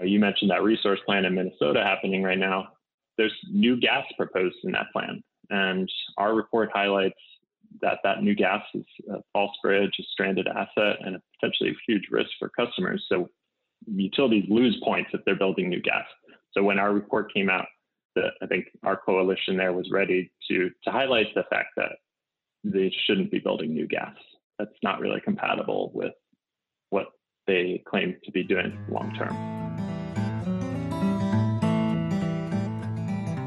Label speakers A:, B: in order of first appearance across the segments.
A: Uh, you mentioned that resource plan in Minnesota happening right now. There's new gas proposed in that plan. And our report highlights that that new gas is a false bridge, a stranded asset, and a potentially a huge risk for customers. So utilities lose points if they're building new gas. So when our report came out, the, I think our coalition there was ready to to highlight the fact that they shouldn't be building new gas. That's not really compatible with what they claim to be doing long term.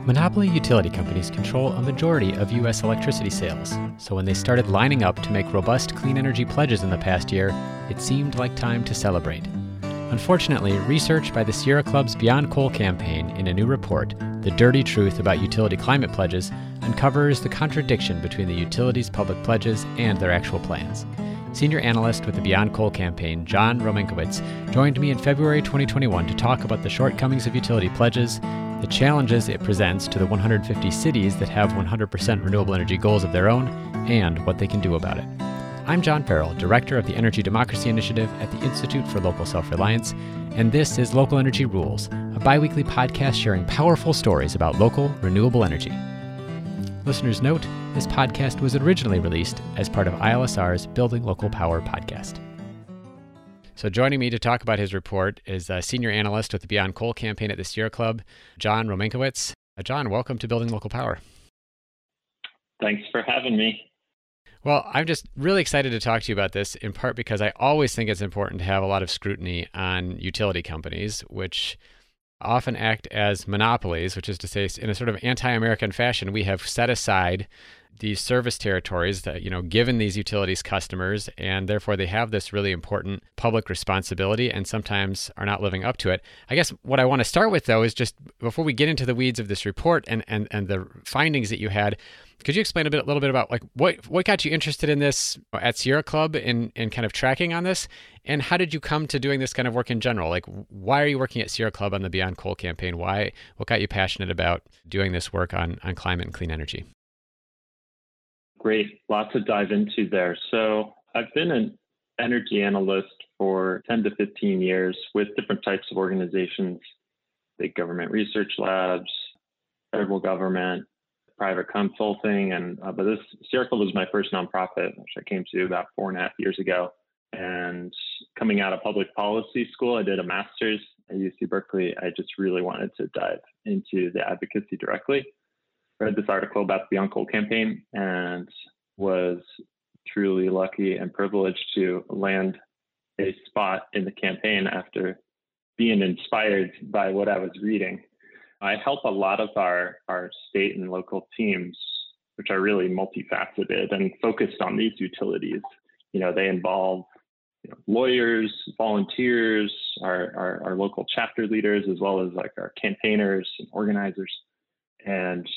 B: Monopoly utility companies control a majority of U.S. electricity sales, so when they started lining up to make robust clean energy pledges in the past year, it seemed like time to celebrate. Unfortunately, research by the Sierra Club's Beyond Coal campaign in a new report, The Dirty Truth About Utility Climate Pledges, uncovers the contradiction between the utilities' public pledges and their actual plans. Senior analyst with the Beyond Coal campaign, John Romankiewicz, joined me in February 2021 to talk about the shortcomings of utility pledges, the challenges it presents to the 150 cities that have 100% renewable energy goals of their own, and what they can do about it. I'm John Farrell, Director of the Energy Democracy Initiative at the Institute for Local Self Reliance, and this is Local Energy Rules, a bi weekly podcast sharing powerful stories about local renewable energy. Listeners note, this podcast was originally released as part of ILSR's Building Local Power podcast. So, joining me to talk about his report is a senior analyst with the Beyond Coal campaign at the Sierra Club, John Romankiewicz. Uh, John, welcome to Building Local Power.
A: Thanks for having me.
B: Well, I'm just really excited to talk to you about this, in part because I always think it's important to have a lot of scrutiny on utility companies, which often act as monopolies, which is to say, in a sort of anti-American fashion, we have set aside these service territories that you know given these utilities customers and therefore they have this really important public responsibility and sometimes are not living up to it i guess what i want to start with though is just before we get into the weeds of this report and and, and the findings that you had could you explain a bit, a little bit about like what what got you interested in this at Sierra Club and and kind of tracking on this, and how did you come to doing this kind of work in general? Like, why are you working at Sierra Club on the Beyond Coal campaign? Why what got you passionate about doing this work on on climate and clean energy?
A: Great, lots to dive into there. So I've been an energy analyst for 10 to 15 years with different types of organizations, big government research labs, federal government, private consulting, and uh, but this Sierra Club was my first nonprofit, which I came to about four and a half years ago. And coming out of public policy school, I did a master's at UC Berkeley. I just really wanted to dive into the advocacy directly. Read this article about the Coal campaign and was truly lucky and privileged to land a spot in the campaign after being inspired by what I was reading. I help a lot of our, our state and local teams, which are really multifaceted and focused on these utilities. You know, they involve you know, lawyers, volunteers, our, our, our, local chapter leaders, as well as like our campaigners and organizers. And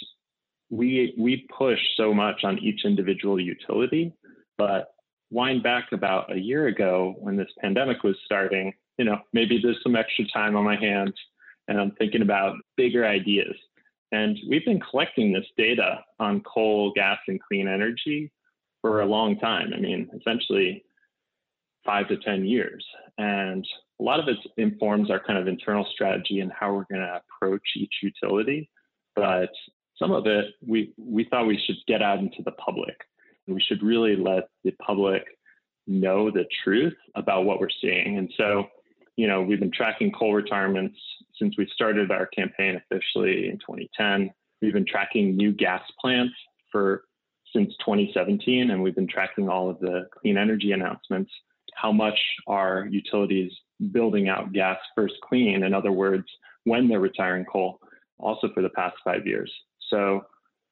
A: we we push so much on each individual utility, but wind back about a year ago when this pandemic was starting, you know, maybe there's some extra time on my hands and I'm thinking about bigger ideas. And we've been collecting this data on coal, gas, and clean energy for a long time. I mean, essentially five to 10 years. And a lot of it informs our kind of internal strategy and how we're going to approach each utility. But some of it, we, we thought we should get out into the public. We should really let the public know the truth about what we're seeing. And so you know, we've been tracking coal retirements since we started our campaign officially in 2010. We've been tracking new gas plants for since 2017, and we've been tracking all of the clean energy announcements. How much are utilities building out gas first clean? In other words, when they're retiring coal, also for the past five years. So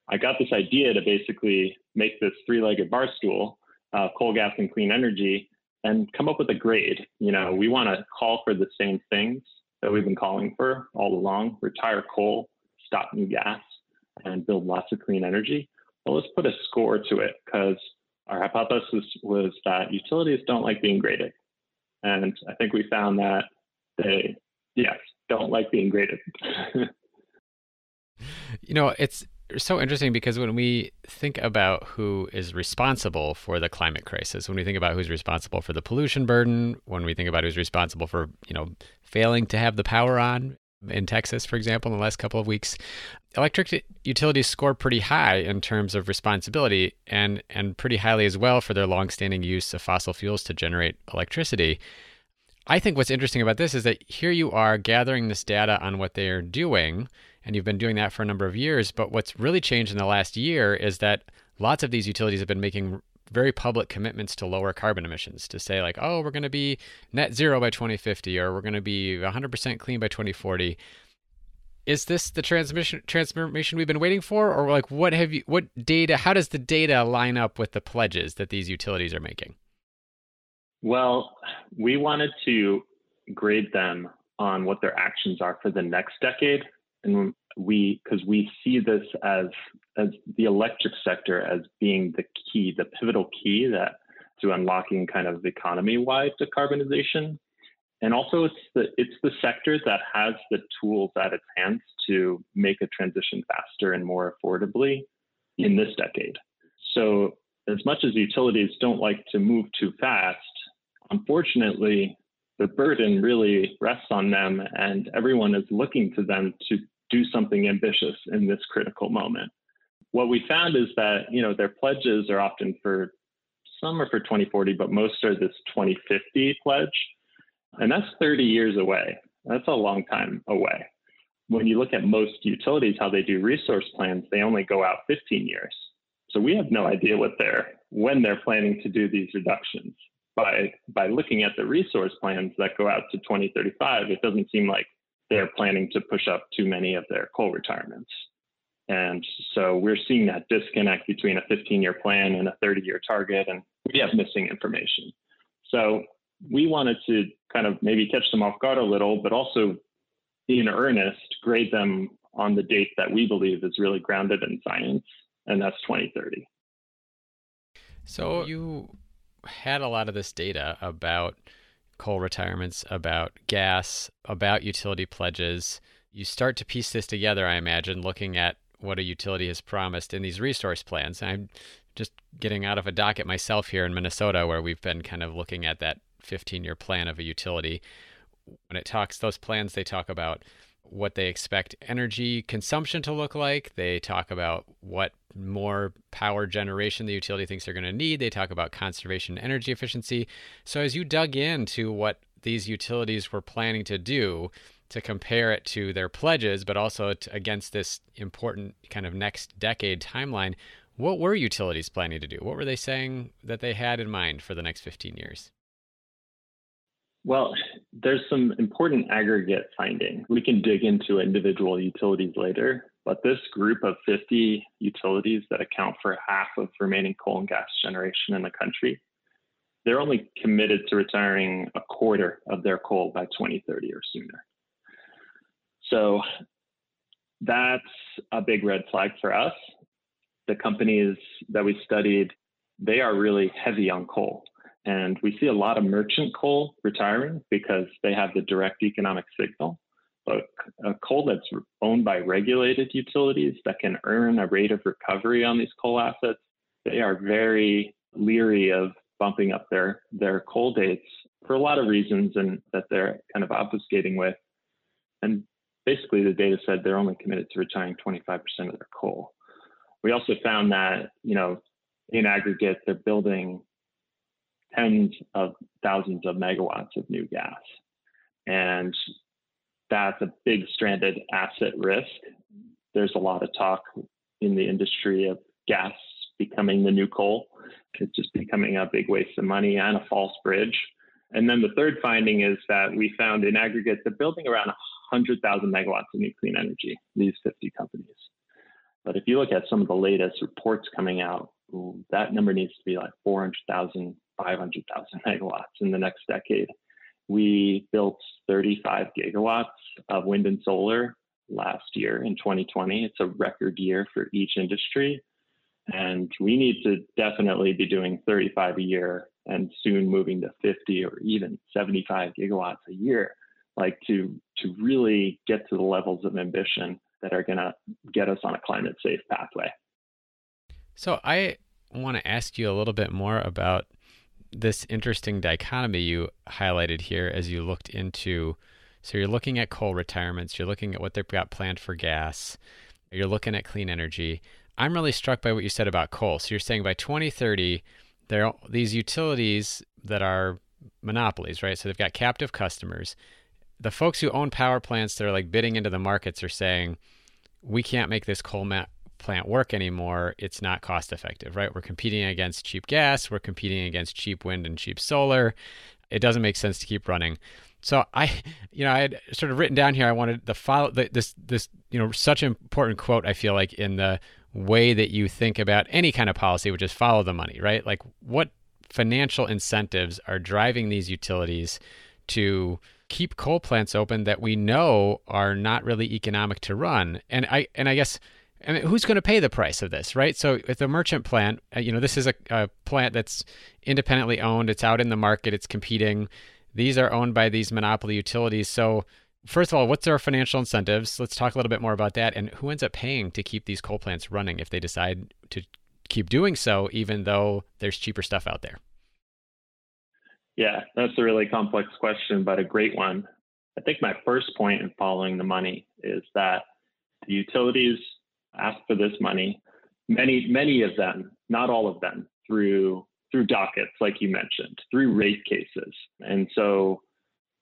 A: I got this idea to basically make this three legged bar stool, uh, coal, gas, and clean energy, and come up with a grade. You know, we want to call for the same things that we've been calling for all along retire coal, stop new gas, and build lots of clean energy. Well, let's put a score to it because our hypothesis was that utilities don't like being graded. And I think we found that they, yes, don't like being graded.
B: you know, it's so interesting because when we think about who is responsible for the climate crisis, when we think about who's responsible for the pollution burden, when we think about who's responsible for, you know, failing to have the power on in Texas, for example, in the last couple of weeks, electric utilities score pretty high in terms of responsibility and and pretty highly as well for their longstanding use of fossil fuels to generate electricity. I think what's interesting about this is that here you are gathering this data on what they are doing, and you've been doing that for a number of years. But what's really changed in the last year is that lots of these utilities have been making very public commitments to lower carbon emissions to say like oh we're going to be net zero by 2050 or we're going to be 100% clean by 2040 is this the transmission transformation we've been waiting for or like what have you what data how does the data line up with the pledges that these utilities are making
A: well, we wanted to grade them on what their actions are for the next decade. And we, because we see this as, as the electric sector as being the key, the pivotal key that to unlocking kind of economy-wide decarbonization. And also it's the, it's the sector that has the tools at its hands to make a transition faster and more affordably in this decade. So as much as utilities don't like to move too fast, unfortunately, the burden really rests on them, and everyone is looking to them to do something ambitious in this critical moment. What we found is that you know their pledges are often for some are for 2040, but most are this 2050 pledge, and that's 30 years away. That's a long time away. When you look at most utilities, how they do resource plans, they only go out 15 years. So we have no idea what they're when they're planning to do these reductions by by looking at the resource plans that go out to 2035, it doesn't seem like they're planning to push up too many of their coal retirements. And so we're seeing that disconnect between a 15 year plan and a 30 year target, and we have missing information. So we wanted to kind of maybe catch them off guard a little, but also in earnest grade them on the date that we believe is really grounded in science, and that's 2030.
B: So you had a lot of this data about coal retirements, about gas, about utility pledges. You start to piece this together, I imagine, looking at what a utility has promised in these resource plans. I'm just getting out of a docket myself here in Minnesota, where we've been kind of looking at that 15 year plan of a utility. When it talks, those plans, they talk about what they expect energy consumption to look like. They talk about what more power generation the utility thinks they're going to need. They talk about conservation energy efficiency. So as you dug into what these utilities were planning to do to compare it to their pledges, but also to, against this important kind of next decade timeline, what were utilities planning to do? What were they saying that they had in mind for the next 15 years?
A: Well, there's some important aggregate finding. We can dig into individual utilities later, but this group of 50 utilities that account for half of remaining coal and gas generation in the country, they're only committed to retiring a quarter of their coal by 2030 or sooner. So that's a big red flag for us. The companies that we studied, they are really heavy on coal. And we see a lot of merchant coal retiring because they have the direct economic signal. But coal that's owned by regulated utilities that can earn a rate of recovery on these coal assets, they are very leery of bumping up their, their coal dates for a lot of reasons and that they're kind of obfuscating with. And basically the data said they're only committed to retiring 25% of their coal. We also found that, you know, in aggregate, they're building tens of thousands of megawatts of new gas. And that's a big stranded asset risk. There's a lot of talk in the industry of gas becoming the new coal. It's just becoming a big waste of money and a false bridge. And then the third finding is that we found in aggregate they're building around 100,000 megawatts of new clean energy, these 50 companies. But if you look at some of the latest reports coming out, that number needs to be like 400,000 500,000 megawatts in the next decade. We built 35 gigawatts of wind and solar last year in 2020. It's a record year for each industry. And we need to definitely be doing 35 a year and soon moving to 50 or even 75 gigawatts a year, like to, to really get to the levels of ambition that are going to get us on a climate safe pathway.
B: So I want to ask you a little bit more about this interesting dichotomy you highlighted here as you looked into. So you're looking at coal retirements, you're looking at what they've got planned for gas, you're looking at clean energy. I'm really struck by what you said about coal. So you're saying by 2030, there are these utilities that are monopolies, right? So they've got captive customers. The folks who own power plants that are like bidding into the markets are saying, we can't make this coal ma- plant work anymore. It's not cost effective, right? We're competing against cheap gas, we're competing against cheap wind and cheap solar. It doesn't make sense to keep running. So I, you know, I had sort of written down here. I wanted the follow the, this this you know such an important quote. I feel like in the way that you think about any kind of policy, which is follow the money, right? Like what financial incentives are driving these utilities to keep coal plants open that we know are not really economic to run. And I and I guess I mean, who's going to pay the price of this, right? So, with a merchant plant, uh, you know, this is a, a, plant that's independently owned. It's out in the market. It's competing. These are owned by these monopoly utilities. So, first of all, what's their financial incentives? Let's talk a little bit more about that. And who ends up paying to keep these coal plants running if they decide to keep doing so, even though there's cheaper stuff out there?
A: Yeah, that's a really complex question, but a great one. I think my first point in following the money is that the utilities ask for this money. Many, many of them, not all of them, through through dockets, like you mentioned, through rate cases. And so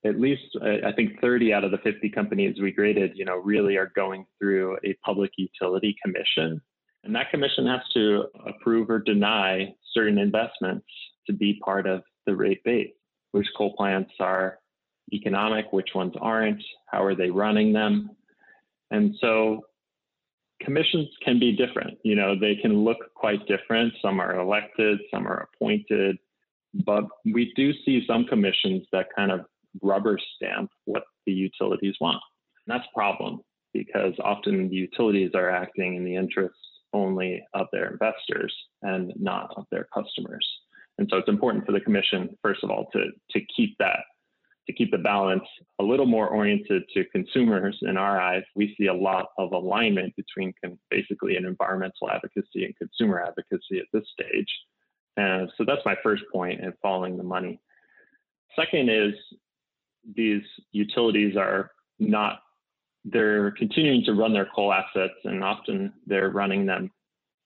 A: at least I think 30 out of the 50 companies we graded, you know, really are going through a public utility commission. And that commission has to approve or deny certain investments to be part of the rate base, which coal plants are economic, which ones aren't, how are they running them. And so commissions can be different. You know, they can look quite different. Some are elected, some are appointed, but we do see some commissions that kind of rubber stamp what the utilities want. And that's a problem because often the utilities are acting in the interests only of their investors and not of their customers. And so it's important for the commission, first of all, to, to keep that, to keep the balance a little more oriented to consumers in our eyes. We see a lot of alignment between con- basically an environmental advocacy and consumer advocacy at this stage. And so that's my first point in following the money. Second is these utilities are not they're continuing to run their coal assets and often they're running them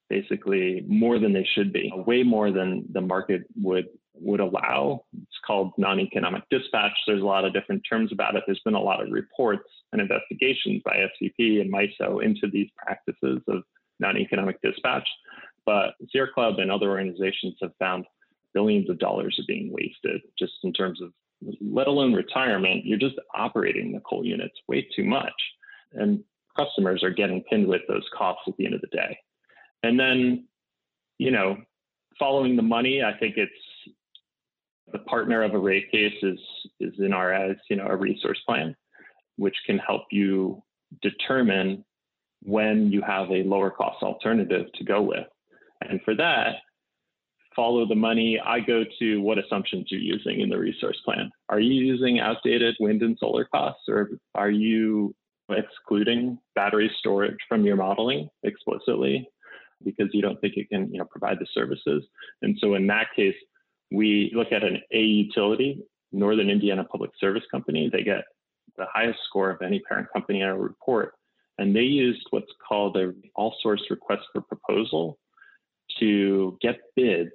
A: basically more than they should be, way more than the market would would allow. It's called non-economic dispatch. There's a lot of different terms about it. There's been a lot of reports and investigations by SPP and MISO into these practices of non-economic dispatch. But Sierra Club and other organizations have found billions of dollars are being wasted just in terms of let alone retirement. You're just operating the coal units way too much. And customers are getting pinned with those costs at the end of the day. And then, you know, following the money, I think it's the partner of a rate case is is in our as you know, a resource plan, which can help you determine when you have a lower cost alternative to go with. And for that, follow the money. I go to what assumptions you're using in the resource plan. Are you using outdated wind and solar costs, or are you excluding battery storage from your modeling explicitly? because you don't think it can you know provide the services. And so in that case, we look at an A utility, Northern Indiana Public Service Company. They get the highest score of any parent company in our report. And they used what's called a all source request for proposal to get bids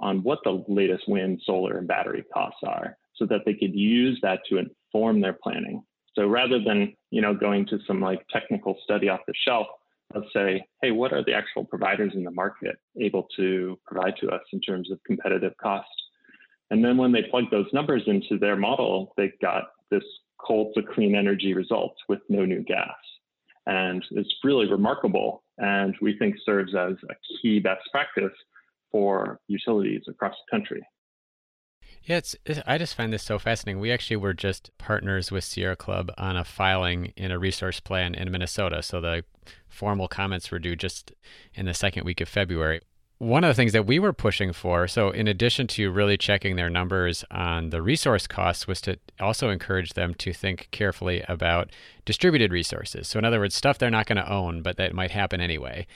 A: on what the latest wind, solar, and battery costs are so that they could use that to inform their planning. So rather than, you know, going to some like technical study off the shelf, of say, hey, what are the actual providers in the market able to provide to us in terms of competitive cost? And then when they plug those numbers into their model, they got this coal to clean energy results with no new gas. And it's really remarkable and we think serves as a key best practice for utilities across the country.
B: Yeah, it's, I just find this so fascinating. We actually were just partners with Sierra Club on a filing in a resource plan in Minnesota. So the formal comments were due just in the second week of February. one of the things that we were pushing for, so in addition to really checking their numbers on the resource costs, was to also encourage them to think carefully about distributed resources. So, in other words, stuff they're not going to own, but that might happen anyway.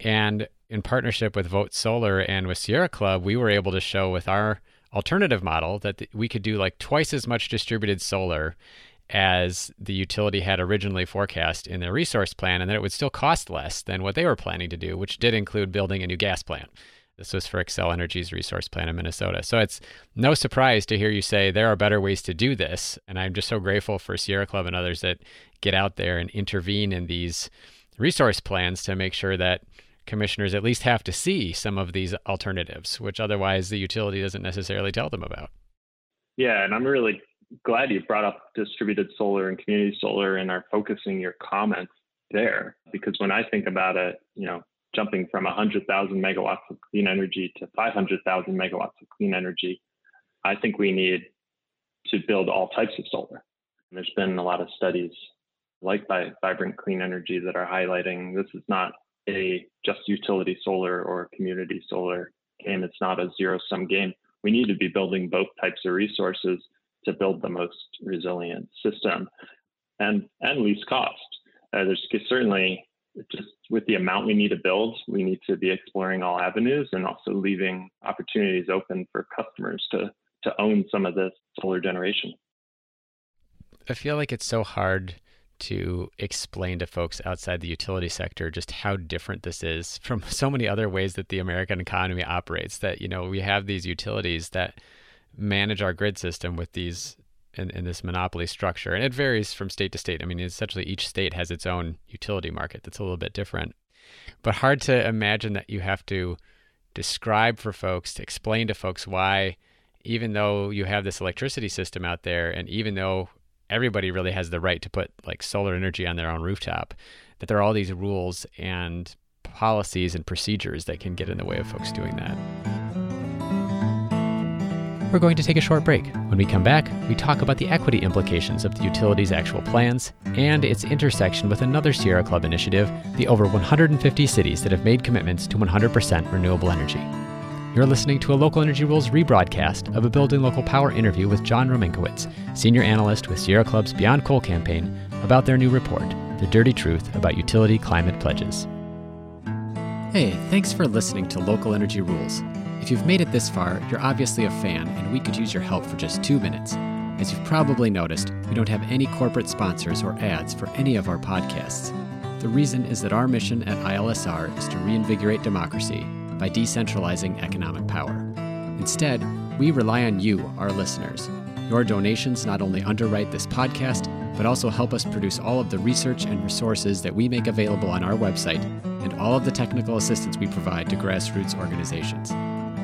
B: And in partnership with Vote Solar and with Sierra Club, we were able to show with our alternative model that we could do like twice as much distributed solar as the utility had originally forecast in their resource plan, and that it would still cost less than what they were planning to do, which did include building a new gas plant. This was for Xcel Energy's resource plan in Minnesota. So it's no surprise to hear you say there are better ways to do this. And I'm just so grateful for Sierra Club and others that get out there and intervene in these resource plans to make sure that commissioners at least have to see some of these alternatives, which otherwise the utility doesn't necessarily tell them about.
A: Yeah, and I'm really glad you brought up distributed solar and community solar and are focusing your comments there because when I think about it, you know, jumping from 100,000 megawatts of clean energy to 500,000 megawatts of clean energy, I think we need to build all types of solar. There's been a lot of studies like by Vibrant Clean Energy that are highlighting this is not a just utility solar or community solar game. It's not a zero sum game. We need to be building both types of resources to build the most resilient system and and least cost. Uh, there's certainly just with the amount we need to build, we need to be exploring all avenues and also leaving opportunities open for customers to to own some of this solar generation.
B: I feel like it's so hard to explain to folks outside the utility sector just how different this is from so many other ways that the American economy operates that you know we have these utilities that manage our grid system with these in, in this monopoly structure. And it varies from state to state. I mean, essentially each state has its own utility market that's a little bit different. But hard to imagine that you have to describe for folks, to explain to folks why, even though you have this electricity system out there, and even though everybody really has the right to put like solar energy on their own rooftop, that there are all these rules and policies and procedures that can get in the way of folks doing that. We're going to take a short break. When we come back, we talk about the equity implications of the utility's actual plans and its intersection with another Sierra Club initiative, the over 150 cities that have made commitments to 100% renewable energy. You're listening to a Local Energy Rules rebroadcast of a Building Local Power interview with John Romankiewicz, senior analyst with Sierra Club's Beyond Coal campaign, about their new report, The Dirty Truth About Utility Climate Pledges. Hey, thanks for listening to Local Energy Rules. If you've made it this far, you're obviously a fan, and we could use your help for just two minutes. As you've probably noticed, we don't have any corporate sponsors or ads for any of our podcasts. The reason is that our mission at ILSR is to reinvigorate democracy by decentralizing economic power. Instead, we rely on you, our listeners. Your donations not only underwrite this podcast, but also help us produce all of the research and resources that we make available on our website and all of the technical assistance we provide to grassroots organizations.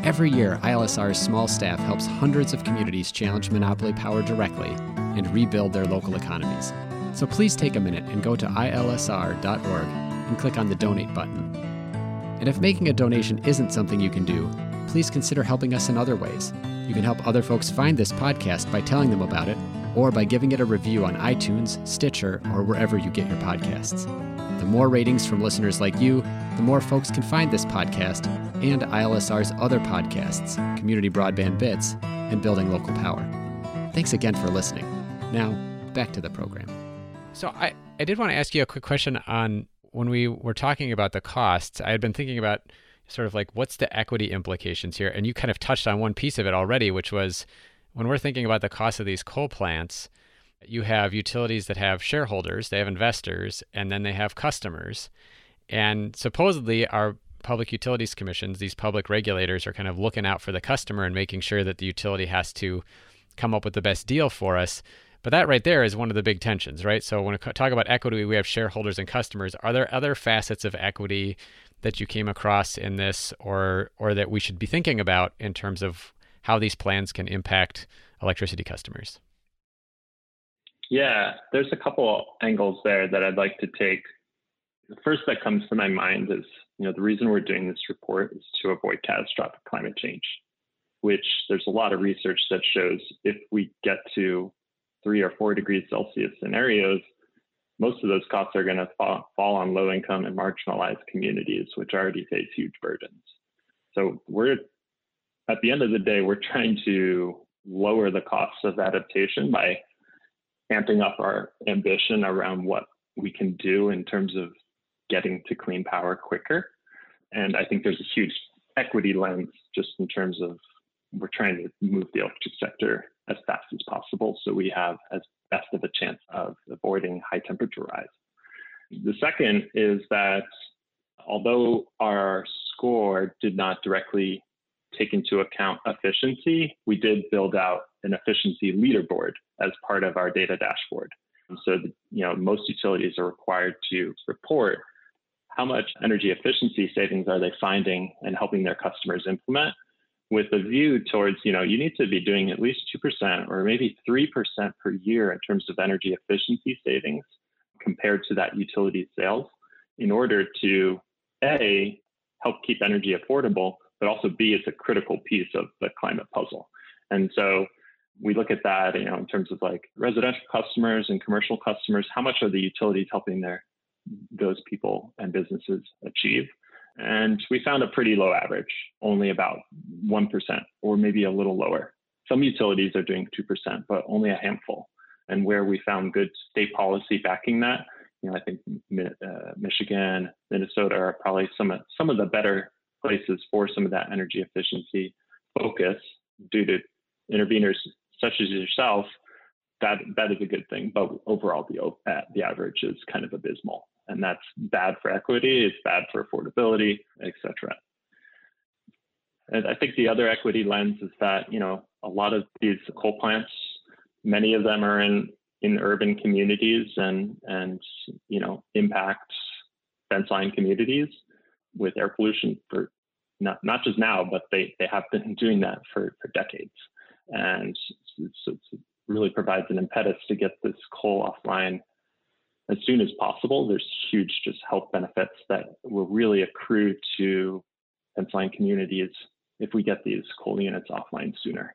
B: Every year, ILSR's small staff helps hundreds of communities challenge monopoly power directly and rebuild their local economies. So please take a minute and go to ilsr.org and click on the donate button. And if making a donation isn't something you can do, please consider helping us in other ways. You can help other folks find this podcast by telling them about it or by giving it a review on iTunes, Stitcher, or wherever you get your podcasts. The more ratings from listeners like you, the more folks can find this podcast and ILSR's other podcasts, Community Broadband Bits and Building Local Power. Thanks again for listening. Now, back to the program. So, I, I did want to ask you a quick question on when we were talking about the costs. I had been thinking about sort of like what's the equity implications here? And you kind of touched on one piece of it already, which was when we're thinking about the cost of these coal plants, you have utilities that have shareholders, they have investors, and then they have customers. And supposedly, our public utilities commissions, these public regulators, are kind of looking out for the customer and making sure that the utility has to come up with the best deal for us. But that right there is one of the big tensions, right? So when we talk about equity, we have shareholders and customers. Are there other facets of equity that you came across in this, or or that we should be thinking about in terms of how these plans can impact electricity customers?
A: Yeah, there's a couple angles there that I'd like to take the first that comes to my mind is, you know, the reason we're doing this report is to avoid catastrophic climate change, which there's a lot of research that shows if we get to three or four degrees Celsius scenarios, most of those costs are going to fall, fall on low income and marginalized communities, which already face huge burdens. So we're at the end of the day, we're trying to lower the costs of adaptation by amping up our ambition around what we can do in terms of getting to clean power quicker. And I think there's a huge equity lens just in terms of we're trying to move the electric sector as fast as possible so we have as best of a chance of avoiding high temperature rise. The second is that although our score did not directly take into account efficiency, we did build out an efficiency leaderboard as part of our data dashboard. So, you know, most utilities are required to report how much energy efficiency savings are they finding and helping their customers implement with a view towards, you know, you need to be doing at least 2% or maybe 3% per year in terms of energy efficiency savings compared to that utility sales in order to A, help keep energy affordable, but also B, it's a critical piece of the climate puzzle. And so we look at that, you know, in terms of like residential customers and commercial customers, how much are the utilities helping their those people and businesses achieve? And we found a pretty low average, only about 1% or maybe a little lower. Some utilities are doing 2%, but only a handful. And where we found good state policy backing that, you know, I think uh, Michigan, Minnesota are probably some of, some of the better places for some of that energy efficiency focus due to interveners such as yourself. That that is a good thing, but overall the uh, the average is kind of abysmal and that's bad for equity, it's bad for affordability, etc. And I think the other equity lens is that you know a lot of these coal plants, many of them are in in urban communities and and you know impact fence line communities with air pollution for not not just now, but they they have been doing that for, for decades, and so it really provides an impetus to get this coal offline as soon as possible. There's huge just health benefits that will really accrue to fence line communities if we get these coal units offline sooner.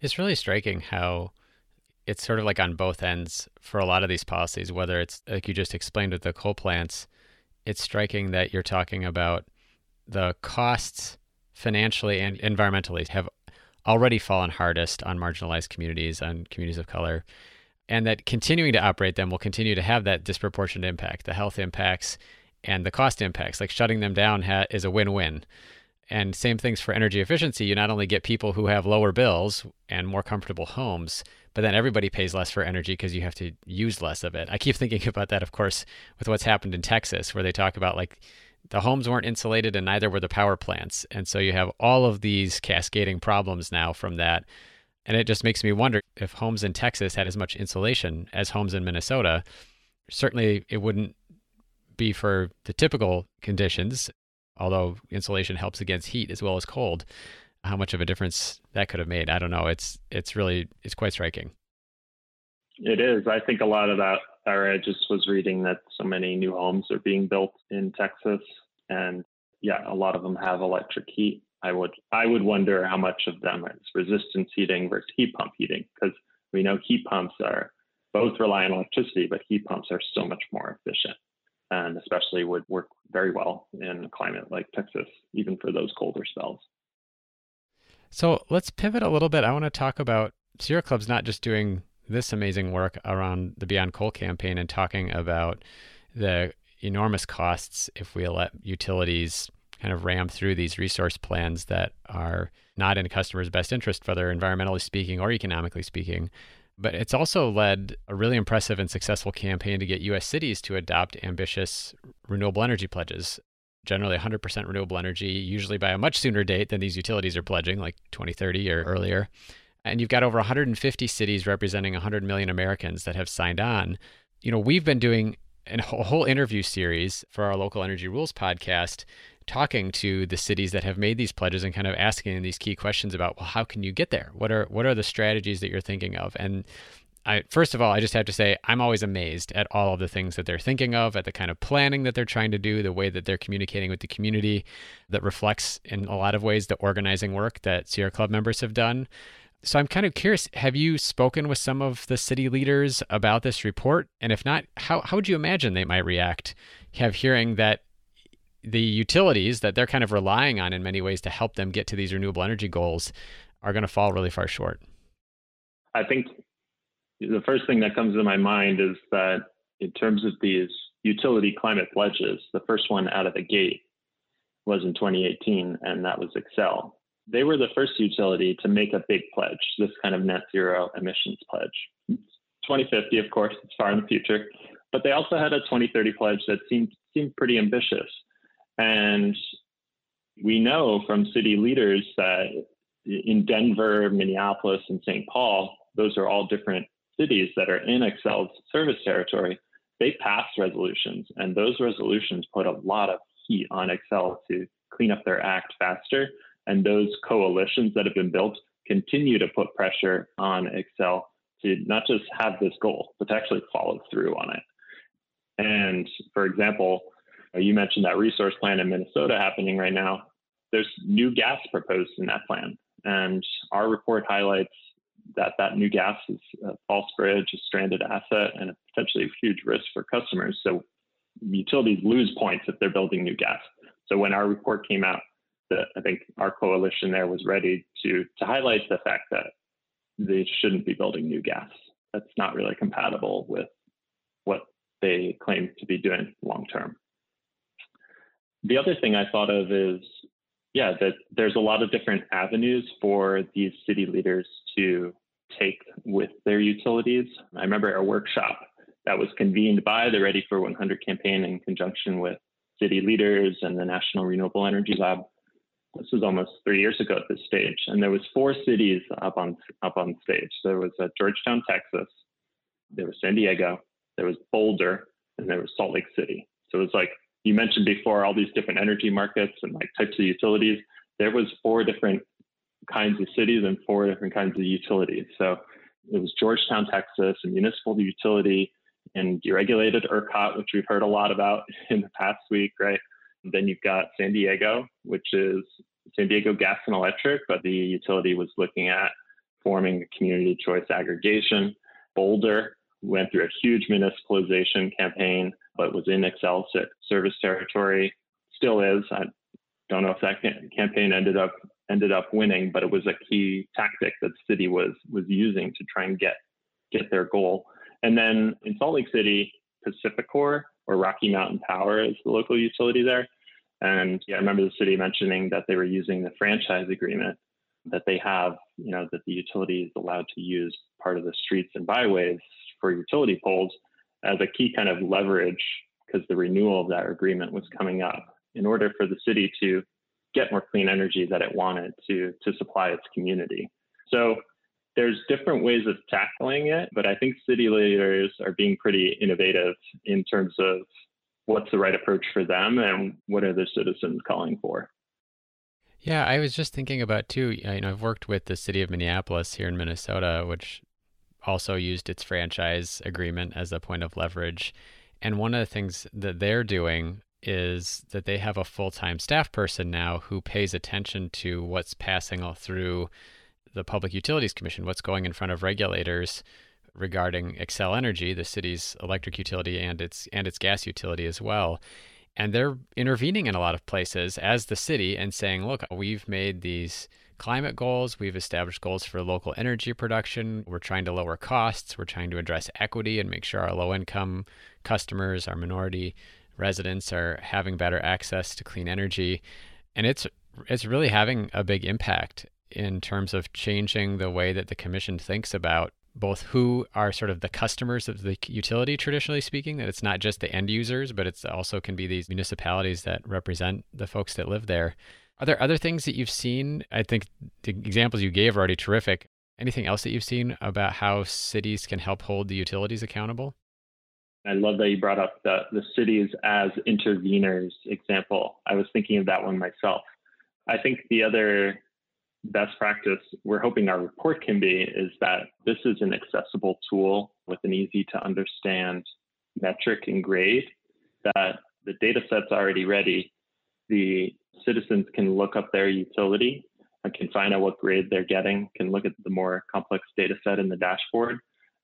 B: It's really striking how it's sort of like on both ends for a lot of these policies, whether it's like you just explained with the coal plants, it's striking that you're talking about the costs financially and environmentally have already fallen hardest on marginalized communities, on communities of color and that continuing to operate them will continue to have that disproportionate impact the health impacts and the cost impacts. Like shutting them down ha- is a win-win. And same things for energy efficiency. You not only get people who have lower bills and more comfortable homes but then everybody pays less for energy because you have to use less of it. I keep thinking about that of course with what's happened in texas where they talk about like the homes weren't insulated and neither were the power plants. And so you have all of these cascading problems now from that and it just makes me wonder if homes in Texas had as much insulation as homes in Minnesota. Certainly, it wouldn't be for the typical conditions, although insulation helps against heat as well as cold. How much of a difference that could have made, I don't know. It's it's really it's quite striking.
A: It is. I think a lot of that. I just was reading that so many new homes are being built in Texas, and yeah, a lot of them have electric heat. I would I would wonder how much of them is resistance heating versus heat pump heating because we know heat pumps are both rely on electricity, but heat pumps are so much more efficient and especially would work very well in a climate like Texas, even for those colder spells.
B: So let's pivot a little bit. I want to talk about Sierra Club's not just doing this amazing work around the Beyond Coal campaign and talking about the enormous costs if we let utilities kind of ram through these resource plans that are not in customers' best interest, whether environmentally speaking or economically speaking. But it's also led a really impressive and successful campaign to get US cities to adopt ambitious renewable energy pledges. Generally 100% renewable energy, usually by a much sooner date than these utilities are pledging, like 2030 or earlier. And you've got over 150 cities representing 100 million Americans that have signed on. You know, we've been doing a whole interview series for our local energy rules podcast talking to the cities that have made these pledges and kind of asking these key questions about well how can you get there what are what are the strategies that you're thinking of and I, first of all, I just have to say I'm always amazed at all of the things that they're thinking of, at the kind of planning that they're trying to do, the way that they're communicating with the community that reflects in a lot of ways the organizing work that Sierra Club members have done. So I'm kind of curious, have you spoken with some of the city leaders about this report? And if not, how, how would you imagine they might react have hearing that the utilities that they're kind of relying on in many ways to help them get to these renewable energy goals are going to fall really far short.
A: I think the first thing that comes to my mind is that in terms of these utility climate pledges, the first one out of the gate was in 2018, and that was Xcel. They were the first utility to make a big pledge, this kind of net zero emissions pledge. 2050, of course, it's far in the future, but they also had a 2030 pledge that seemed seemed pretty ambitious. And we know from city leaders that in Denver, Minneapolis, and St. Paul, those are all different cities that are in Xcel's service territory. They passed resolutions, and those resolutions put a lot of heat on Xcel to clean up their act faster. And those coalitions that have been built continue to put pressure on Xcel to not just have this goal, but to actually follow through on it. And for example, you mentioned that resource plan in Minnesota happening right now. There's new gas proposed in that plan. And our report highlights that that new gas is a false bridge, a stranded asset, and a potentially huge risk for customers. So utilities lose points if they're building new gas. So when our report came out, the, I think our coalition there was ready to to highlight the fact that they shouldn't be building new gas. That's not really compatible with what they claim to be doing long term. The other thing I thought of is, yeah, that there's a lot of different avenues for these city leaders to take with their utilities. I remember a workshop that was convened by the Ready for 100 campaign in conjunction with city leaders and the National Renewable Energy Lab this was almost three years ago at this stage, and there was four cities up on up on stage. There was uh, Georgetown, Texas. There was San Diego. There was Boulder, and there was Salt Lake City. So it was like you mentioned before, all these different energy markets and like types of utilities. There was four different kinds of cities and four different kinds of utilities. So it was Georgetown, Texas, a municipal utility, and deregulated ERCOT, which we've heard a lot about in the past week, right? Then you've got San Diego, which is San Diego Gas and Electric, but the utility was looking at forming a community choice aggregation. Boulder went through a huge municipalization campaign, but was in Xcel service territory. Still is. I don't know if that campaign ended up ended up winning, but it was a key tactic that the city was was using to try and get get their goal. And then in Salt Lake City, PacifiCorp or Rocky Mountain Power is the local utility there. And yeah, I remember the city mentioning that they were using the franchise agreement that they have, you know, that the utility is allowed to use part of the streets and byways for utility poles as a key kind of leverage because the renewal of that agreement was coming up in order for the city to get more clean energy that it wanted to to supply its community. So there's different ways of tackling it, but I think city leaders are being pretty innovative in terms of what's the right approach for them and what are the citizens calling for.
B: Yeah, I was just thinking about too. You know, I've worked with the city of Minneapolis here in Minnesota, which also used its franchise agreement as a point of leverage. And one of the things that they're doing is that they have a full time staff person now who pays attention to what's passing through the Public Utilities Commission, what's going in front of regulators regarding Xcel Energy, the city's electric utility and its and its gas utility as well. And they're intervening in a lot of places as the city and saying, look, we've made these climate goals, we've established goals for local energy production, we're trying to lower costs, we're trying to address equity and make sure our low income customers, our minority residents are having better access to clean energy. And it's it's really having a big impact in terms of changing the way that the commission thinks about both who are sort of the customers of the utility, traditionally speaking, that it's not just the end users, but it's also can be these municipalities that represent the folks that live there. Are there other things that you've seen? I think the examples you gave are already terrific. Anything else that you've seen about how cities can help hold the utilities accountable?
A: I love that you brought up the, the cities as interveners example. I was thinking of that one myself. I think the other best practice we're hoping our report can be is that this is an accessible tool with an easy to understand metric and grade that the data set's already ready the citizens can look up their utility and can find out what grade they're getting can look at the more complex data set in the dashboard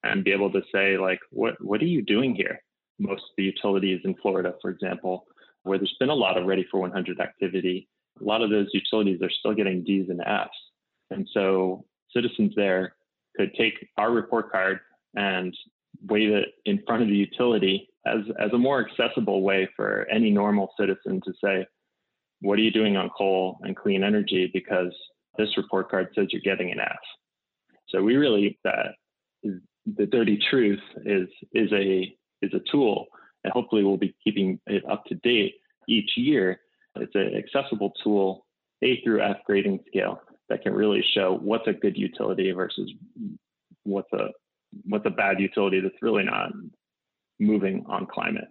A: and be able to say like what what are you doing here most of the utilities in florida for example where there's been a lot of ready for 100 activity. A lot of those utilities are still getting D's and F's. And so citizens there could take our report card and wave it in front of the utility as, as a more accessible way for any normal citizen to say, what are you doing on coal and clean energy? Because this report card says you're getting an F. So we really that the dirty truth is is a is a tool, and hopefully we'll be keeping it up to date each year. It's an accessible tool, A through F grading scale that can really show what's a good utility versus what's a what's a bad utility that's really not moving on climate.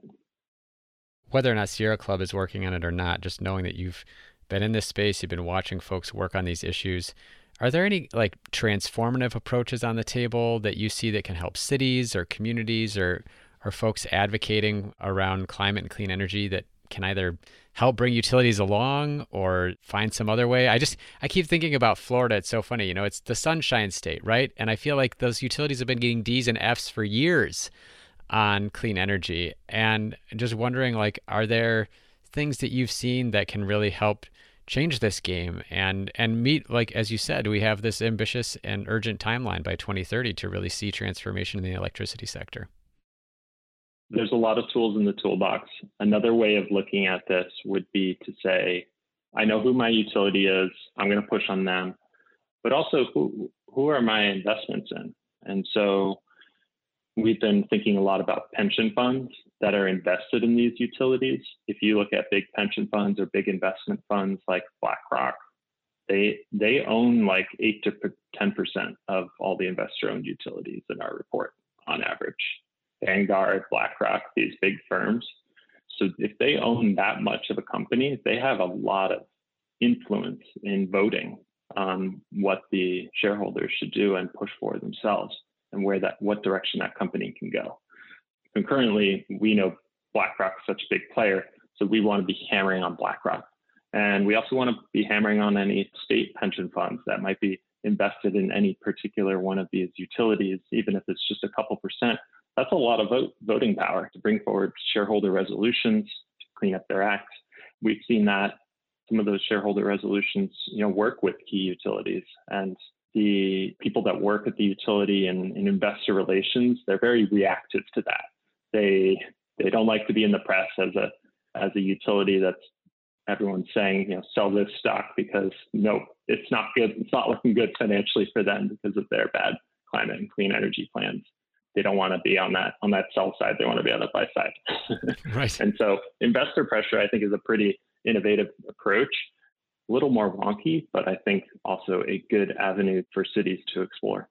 B: Whether or not Sierra Club is working on it or not, just knowing that you've been in this space, you've been watching folks work on these issues. Are there any like transformative approaches on the table that you see that can help cities or communities or or folks advocating around climate and clean energy that can either help bring utilities along or find some other way. I just I keep thinking about Florida. It's so funny, you know, it's the sunshine state, right? And I feel like those utilities have been getting D's and F's for years on clean energy. And just wondering like are there things that you've seen that can really help change this game and and meet like as you said we have this ambitious and urgent timeline by 2030 to really see transformation in the electricity sector
A: there's a lot of tools in the toolbox. Another way of looking at this would be to say, I know who my utility is, I'm going to push on them, but also who, who are my investments in? And so we've been thinking a lot about pension funds that are invested in these utilities. If you look at big pension funds or big investment funds like BlackRock, they they own like eight to ten percent of all the investor-owned utilities in our report on average. Vanguard, BlackRock, these big firms. So if they own that much of a company, they have a lot of influence in voting on what the shareholders should do and push for themselves and where that what direction that company can go. Concurrently, we know BlackRock is such a big player, so we want to be hammering on BlackRock. And we also want to be hammering on any state pension funds that might be invested in any particular one of these utilities, even if it's just a couple percent that's a lot of vote, voting power to bring forward shareholder resolutions to clean up their acts. We've seen that some of those shareholder resolutions, you know, work with key utilities and the people that work at the utility and in investor relations, they're very reactive to that. They they don't like to be in the press as a as a utility that's everyone's saying, you know, sell this stock because no, it's not good. It's not looking good financially for them because of their bad climate and clean energy plans they don't want to be on that on that sell side. They want to be on the buy side.
B: right.
A: And so investor pressure, I think, is a pretty innovative approach. A little more wonky, but I think also a good avenue for cities to explore.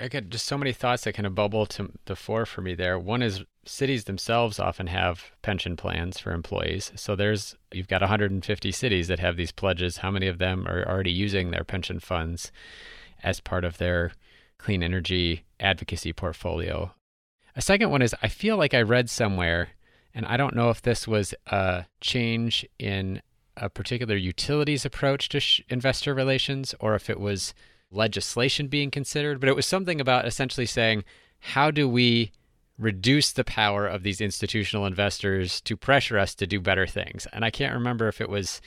B: I get just so many thoughts that kind of bubble to the fore for me there. One is cities themselves often have pension plans for employees. So there's you've got 150 cities that have these pledges. How many of them are already using their pension funds as part of their clean energy advocacy portfolio. A second one is I feel like I read somewhere, and I don't know if this was a change in a particular utilities approach to sh- investor relations or if it was legislation being considered, but it was something about essentially saying, how do we reduce the power of these institutional investors to pressure us to do better things? And I can't remember if it was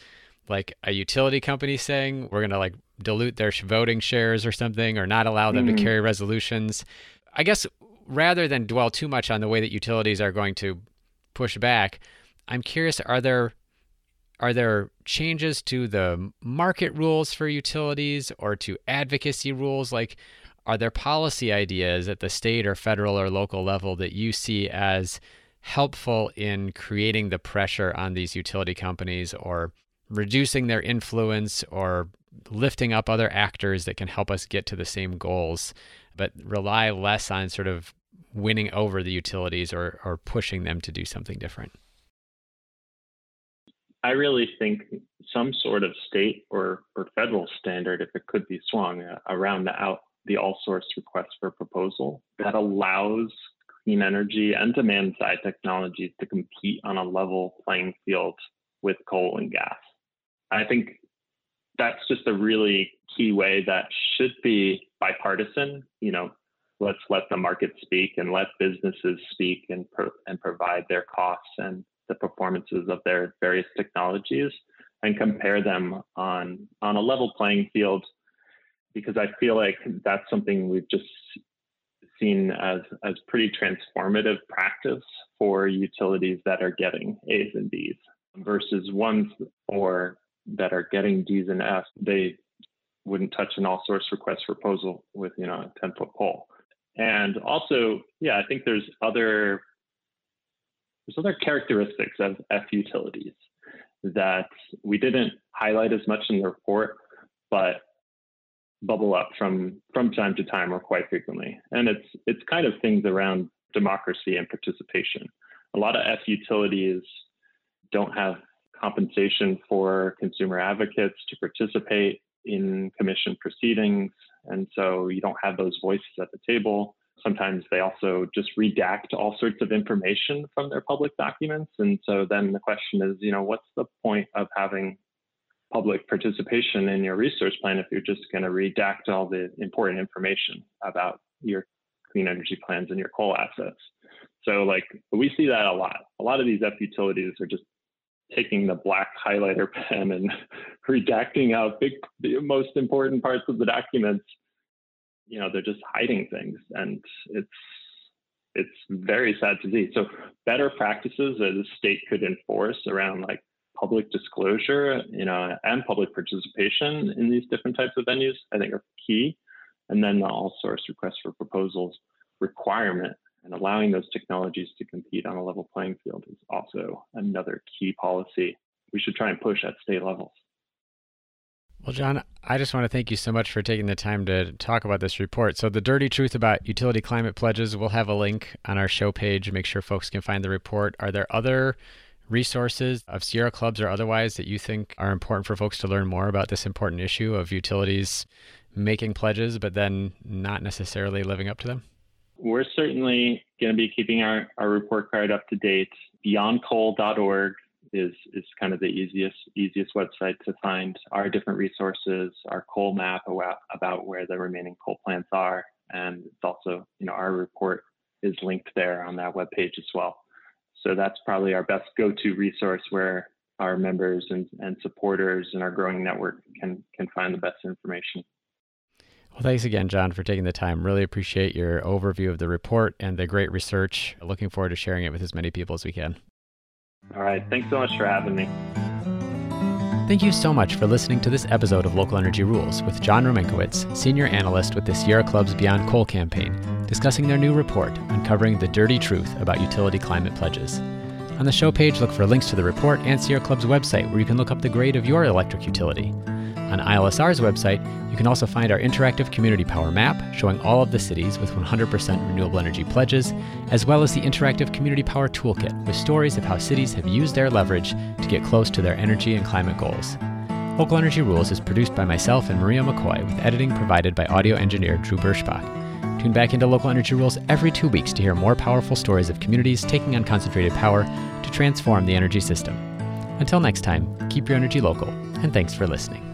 B: like a utility company saying we're going to like dilute their voting shares or something or not allow them mm-hmm. to carry resolutions. I guess rather than dwell too much on the way that utilities are going to push back, I'm curious are there are there changes to the market rules for utilities or to advocacy rules like are there policy ideas at the state or federal or local level that you see as helpful in creating the pressure on these utility companies or reducing their influence or lifting up other actors that can help us get to the same goals, but rely less on sort of winning over the utilities or, or pushing them to do something different?
A: I really think some sort of state or, or federal standard, if it could be swung uh, around the out the all source request for proposal that allows clean energy and demand side technologies to compete on a level playing field with coal and gas. I think that's just a really key way that should be bipartisan. You know, let's let the market speak and let businesses speak and pro- and provide their costs and the performances of their various technologies and compare them on on a level playing field because I feel like that's something we've just seen as as pretty transformative practice for utilities that are getting A's and B's versus ones or that are getting D's and F's. They wouldn't touch an all source request proposal with you know a 10 foot pole. And also, yeah, I think there's other there's other characteristics of F utilities that we didn't highlight as much in the report, but bubble up from from time to time or quite frequently. And it's it's kind of things around democracy and participation. A lot of F utilities don't have compensation for consumer advocates to participate in commission proceedings. And so you don't have those voices at the table. Sometimes they also just redact all sorts of information from their public documents. And so then the question is, you know, what's the point of having public participation in your resource plan if you're just going to redact all the important information about your clean energy plans and your coal assets? So, like, we see that a lot. A lot of these F utilities are just taking the black highlighter pen and redacting out big, the most important parts of the documents. You know, they're just hiding things, and it's it's very sad to see. So, better practices that the state could enforce around like public disclosure, you know, and public participation in these different types of venues, I think are key. And then the all source request for proposals requirement and allowing those technologies to compete on a level playing field is also another key policy we should try and push at state levels.
B: Well, John, I just want to thank you so much for taking the time to talk about this report. So, the dirty truth about utility climate pledges, we'll have a link on our show page. Make sure folks can find the report. Are there other resources of Sierra clubs or otherwise that you think are important for folks to learn more about this important issue of utilities making pledges, but then not necessarily living up to them?
A: we're certainly going to be keeping our, our report card up to date. Beyondcoal.org is is kind of the easiest easiest website to find our different resources, our coal map about, where the remaining coal plants are, and it's also you know our report is linked there on that web page as well. So that's probably our best go-to resource where our members and, and supporters and our growing network can can find the best information.
B: Well, thanks again, John, for taking the time. Really appreciate your overview of the report and the great research. Looking forward to sharing it with as many people as we can.
A: All right. Thanks so much for having me.
B: Thank you so much for listening to this episode of Local Energy Rules with John Romankiewicz, Senior Analyst with the Sierra Club's Beyond Coal campaign, discussing their new report uncovering the dirty truth about utility climate pledges. On the show page, look for links to the report and Sierra Club's website where you can look up the grade of your electric utility. On ILSR's website, you can also find our interactive community power map showing all of the cities with 100% renewable energy pledges, as well as the interactive community power toolkit with stories of how cities have used their leverage to get close to their energy and climate goals. Local Energy Rules is produced by myself and Maria McCoy with editing provided by audio engineer Drew Birschbach. Tune back into Local Energy Rules every two weeks to hear more powerful stories of communities taking on concentrated power to transform the energy system. Until next time, keep your energy local, and thanks for listening.